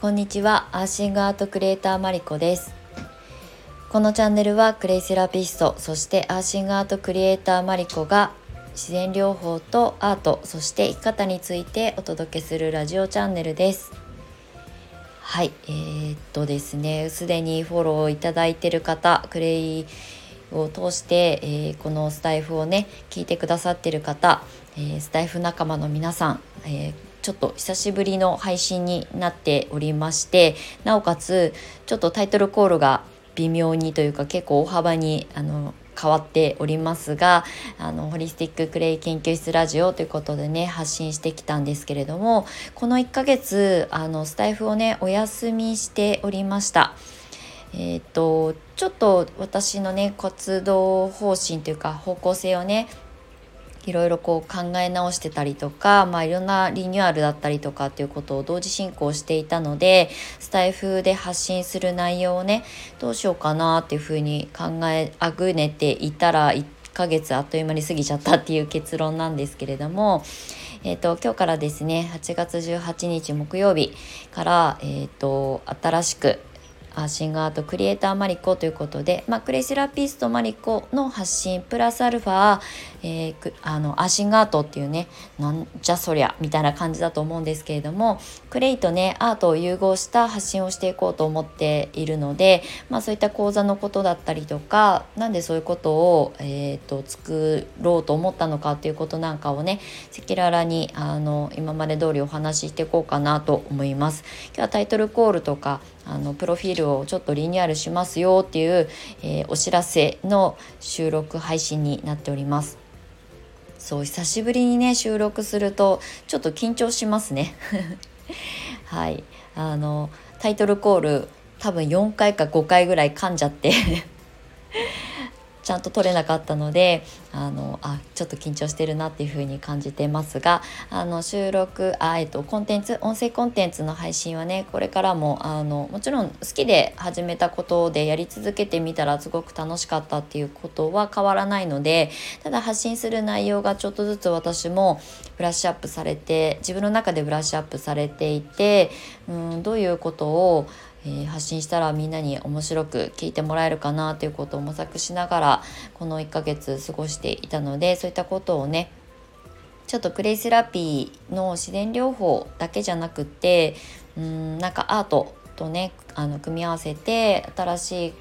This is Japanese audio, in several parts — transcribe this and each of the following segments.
こんにちは。アーシングアートクリエイターマリコです。このチャンネルはクレイセラピストそしてアーシングアートクリエイターマリコが自然療法とアートそして生き方についてお届けするラジオチャンネルです。はいえー、っとですねすでにフォローいただいてる方クレイを通して、えー、このスタイフをね聞いてくださってる方、えー、スタイフ仲間の皆さん、えーちょっと久しぶりの配信になっておりましてなおかつちょっとタイトルコールが微妙にというか結構大幅にあの変わっておりますがあのホリスティッククレイ研究室ラジオということでね発信してきたんですけれどもこの1ヶ月あのスタイフをねお休みしておりました。えーとちょっと私のね活動方針というか方向性をねいろいろこう考え直してたりとか、まあ、いろんなリニューアルだったりとかっていうことを同時進行していたのでスタイフで発信する内容をねどうしようかなっていうふうに考えあぐねていたら1ヶ月あっという間に過ぎちゃったっていう結論なんですけれども。えーと、今日からですね8月18日木曜日から、えーと新しくシンガーとクリエイターマリコということで、まあ、クレイセラピストマリコの発信プラスアルファ、えー、あのアーシングアートっていうねなんじゃそりゃみたいな感じだと思うんですけれどもクレイとねアートを融合した発信をしていこうと思っているので、まあ、そういった講座のことだったりとか何でそういうことを、えーと、作ろうと思ったのかっていうことなんかをね赤裸々にあの今まで通りお話ししていこうかなと思います。今日はタイトルコールとかあのプロフィールをちょっとリニューアルしますよっていう、えー、お知らせの収録配信になっております。そう久しぶりにね収録するとちょっと緊張しますね。はい。あのタイトルコール多分4回か5回ぐらい噛んじゃって。ちゃんと撮れなかったのであのあちょっと緊張してるなっていう風に感じてますがあの収録あ、えっと、コンテンツ音声コンテンツの配信はねこれからもあのもちろん好きで始めたことでやり続けてみたらすごく楽しかったっていうことは変わらないのでただ発信する内容がちょっとずつ私もブラッシュアップされて自分の中でブラッシュアップされていてうんどういうことをえ、発信したらみんなに面白く聞いてもらえるかなということを模索しながらこの1ヶ月過ごしていたのでそういったことをねちょっとクレイセラピーの自然療法だけじゃなくってうんなんかアートとねあの組み合わせて新しい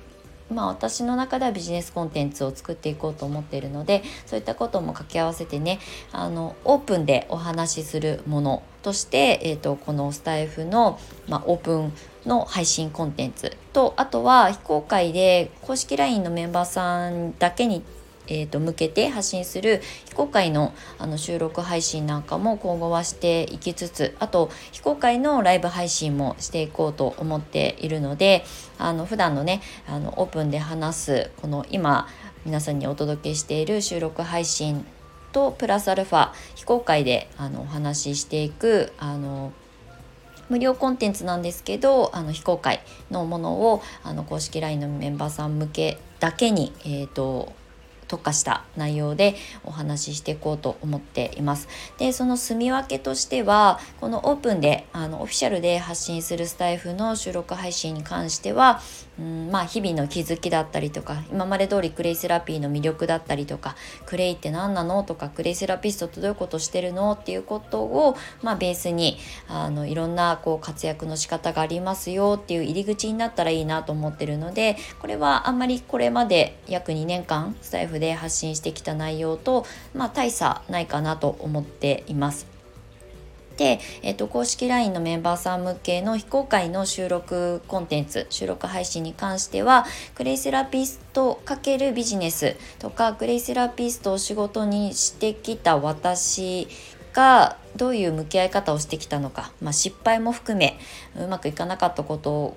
まあ、私の中ではビジネスコンテンツを作っていこうと思っているのでそういったことも掛け合わせてねあのオープンでお話しするものとして、えーと、このスタイフの、まあ、オープンの配信コンテンツとあとは非公開で公式 LINE のメンバーさんだけにえーと、向けて発信する非公開のあの収録配信なんかも今後はしていきつつあと非公開のライブ配信もしていこうと思っているのであの普段のねあのオープンで話すこの今皆さんにお届けしている収録配信とプラスアルファ非公開であのお話ししていくあの無料コンテンツなんですけどあの非公開のものをあの公式 LINE のメンバーさん向けだけに、えーと特化した内容でお話ししていこうと思っています。でその住み分けとしてはこのオープンであのオフィシャルで発信するスタイフの収録配信に関してはうんまあ日々の気づきだったりとか今まで通りクレイセラピーの魅力だったりとかクレイって何なのとかクレイセラピストってどういうことしてるのっていうことを、まあ、ベースにあのいろんなこう活躍の仕方がありますよっていう入り口になったらいいなと思ってるのでこれはあんまりこれまで約2年間スタイフで発信してきた内容と、まあ、大差ないかなと思っています。で、えっと、公式 LINE のメンバーさん向けの非公開の収録コンテンツ収録配信に関してはクレイセラピスト×ビジネスとかクレイセラピストを仕事にしてきた私がどういう向き合い方をしてきたのか、まあ、失敗も含めうまくいかなかったこと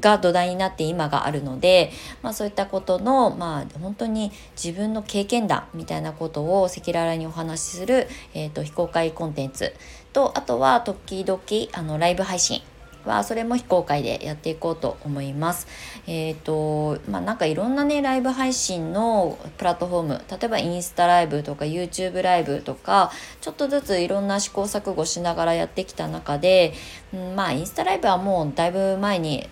が土台になって今があるので、まあ、そういったことの、まあ、本当に自分の経験談みたいなことを赤裸々にお話しする、えーと、非公開コンテンツとあとは時々あのライブ配信はそれも非公開でやっていこうと思います。えっ、ー、とまあなんかいろんなねライブ配信のプラットフォーム例えばインスタライブとか YouTube ライブとかちょっとずついろんな試行錯誤しながらやってきた中で、うん、まあインスタライブはもうだいぶ前に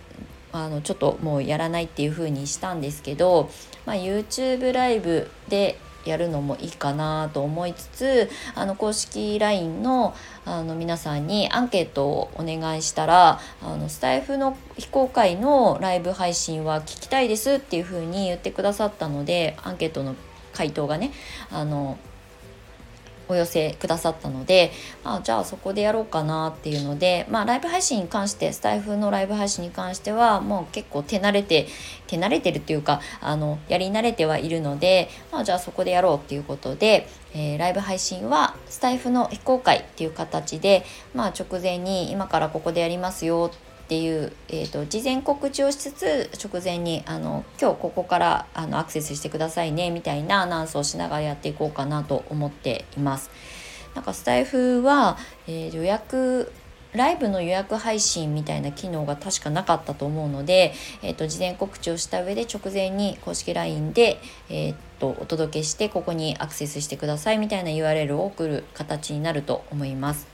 あのちょっともうやらないっていう風にしたんですけど、まあ、YouTube ライブでやるのもいいかなと思いつつあの公式 LINE のあの皆さんにアンケートをお願いしたらあのスタイフの非公開のライブ配信は聞きたいですっていう風に言ってくださったのでアンケートの回答がねあのお寄せくださったので、まあ、じゃあそこでやろうかなっていうので、まあ、ライブ配信に関してスタイフのライブ配信に関してはもう結構手慣れて手慣れてるっていうかあのやり慣れてはいるので、まあ、じゃあそこでやろうっていうことで、えー、ライブ配信はスタイフの非公開っていう形で、まあ、直前に今からここでやりますよってっていう、えーと、事前告知をしつつ直前にあの今日ここからあのアクセスしてくださいねみたいなアナウンスをしながらやっていこうかなと思っています。なんかスタイフは、えー、予約ライブの予約配信みたいな機能が確かなかったと思うので、えーと、事前告知をした上で直前に公式 LINE で、えーとお届けしてここにアクセスしてくださいみたいな URL を送る形になると思います。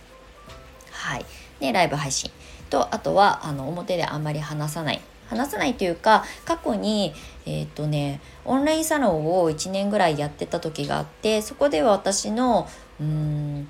はい、でライブ配信とあとはあの表であんまり話さない。話さないというか過去にえっ、とねオンラインサロンを1年ぐらいやってた時があってそこでは私のうん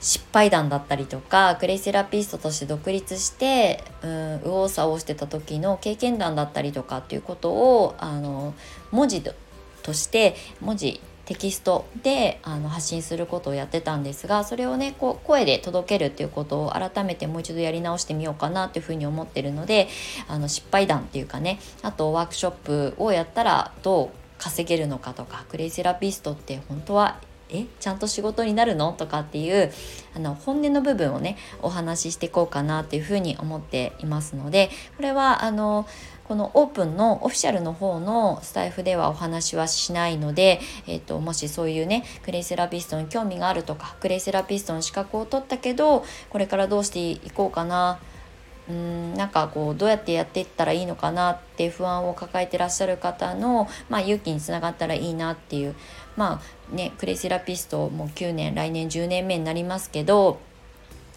失敗談だったりとかクレイセラピストとして独立してうん右往左往してた時の経験談だったりとかっていうことをあの文字として文字テキストであの発信することをやってたんですがそれをねこう声で届けるっていうことを改めてもう一度やり直してみようかなっていうふうに思ってるのであの失敗談っていうかねあとワークショップをやったらどう稼げるのかとかクレイセラピストって本当はえちゃんと仕事になるのとかっていうあの本音の部分をねお話ししていこうかなっていうふうに思っていますのでこれはあのこのオープンのオフィシャルの方のスタイフではお話はしないので、えーと、もしそういうねクレイセラピストに興味があるとかクレイセラピストの資格を取ったけどこれからどうしていこうかなうんなんかこうどうやってやっていったらいいのかなって不安を抱えてらっしゃる方の、まあ、勇気につながったらいいなっていうまあねクレイセラピストも9年来年10年目になりますけど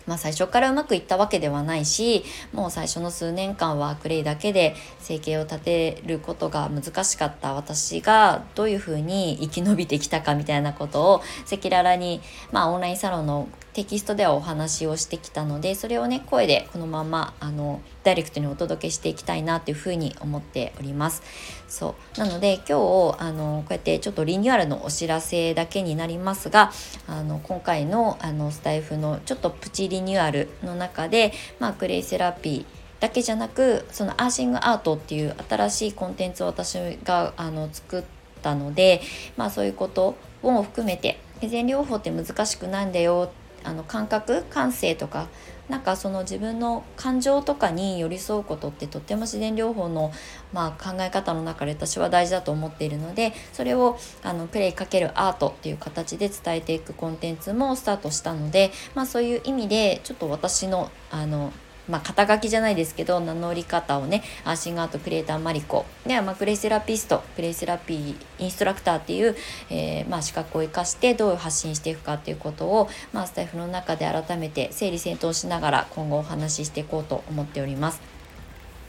まあ、最初からうまくいったわけではないしもう最初の数年間はクレイだけで生計を立てることが難しかった私がどういうふうに生き延びてきたかみたいなことを赤裸々に、まあ、オンラインサロンのテキストではお話をしてきたのでそれをね声でこのままあのダイレクトにお届けしていきたいなっていうふうに思っております。そう。なので今日あのこうやってちょっとリニューアルのお知らせだけになりますがあの今回のあのスタイフのちょっとプチリニューアルの中で、まあ、クレイセラピーだけじゃなくそのアーシングアートっていう新しいコンテンツを私があの作ったので、まあ、そういうことを含めて自然療法って難しくないんだよあの感覚感性とかなんかその自分の感情とかに寄り添うことってとっても自然療法の、まあ、考え方の中で私は大事だと思っているのでそれをあのプレイかけるアートっていう形で伝えていくコンテンツもスタートしたので、まあ、そういう意味でちょっと私のあのまあ、肩書きじゃないですけど名乗り方をねアシングアートクリエイターマリコで、まあ、クレイセラピストクレイセラピーインストラクターっていう、えー、まあ、資格を生かしてどう発信していくかっていうことを、まあ、スタイフの中で改めて整理整頓しながら今後お話ししていこうと思っております。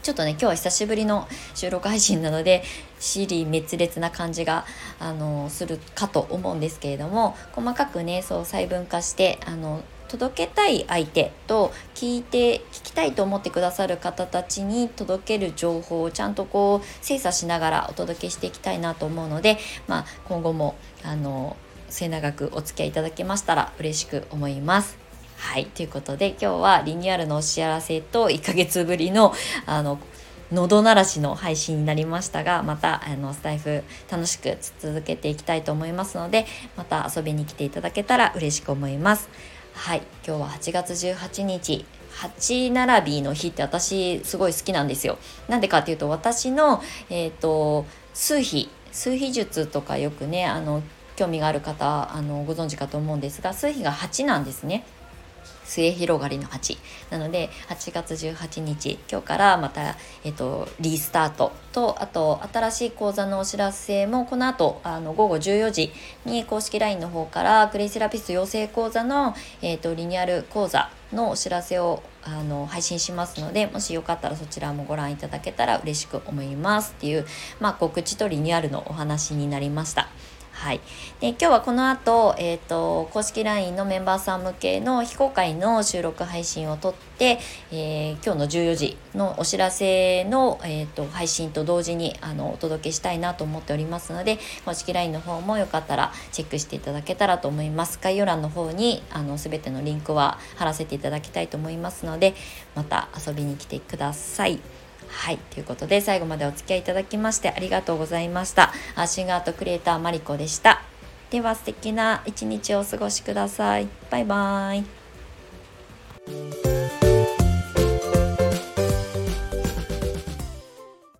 ちょっとね今日は久しぶりの収録配信なので尻滅裂な感じがあのするかと思うんですけれども細かくねそう細分化してあの届けたい相手と聞いて聞きたいと思ってくださる方たちに届ける情報をちゃんとこう精査しながらお届けしていきたいなと思うので、まあ、今後もあの末永くお付き合いいただけましたら嬉しく思います。はいということで今日はリニューアルのお知らせと1ヶ月ぶりのあの喉鳴らしの配信になりましたがまたあのスタイフ楽しく続けていきたいと思いますのでまた遊びに来ていただけたら嬉しく思います。はい今日は8月18日8並びの日って私すごい好きなんですよ。なんでかっていうと私の、えーと、数比数比術とかよくねあの興味がある方あのご存知かと思うんですが数比が8なんですね。末広がりの8なので8月18日今日からまた、えっと、リスタートとあと新しい講座のお知らせもこの後あの午後14時に公式 LINE の方からクレイセラピスト養成講座の、えっと、リニューアル講座のお知らせをあの配信しますのでもしよかったらそちらもご覧いただけたら嬉しく思いますっていう、まあ、告知とリニューアルのお話になりました。はい、で今日はこの後、えーと、公式 LINE のメンバーさん向けの非公開の収録配信をとって、えー、今日の14時のお知らせの、えーと、配信と同時にあのお届けしたいなと思っておりますので公式 LINE の方もよかったらチェックしていただけたらと思います概要欄の方にあの全てのリンクは貼らせていただきたいと思いますのでまた遊びに来てください。はい。ということで、最後までお付き合いいただきましてありがとうございました。アシンガートクリエイターマリコでした。では素敵な一日をお過ごしください。バイバーイ。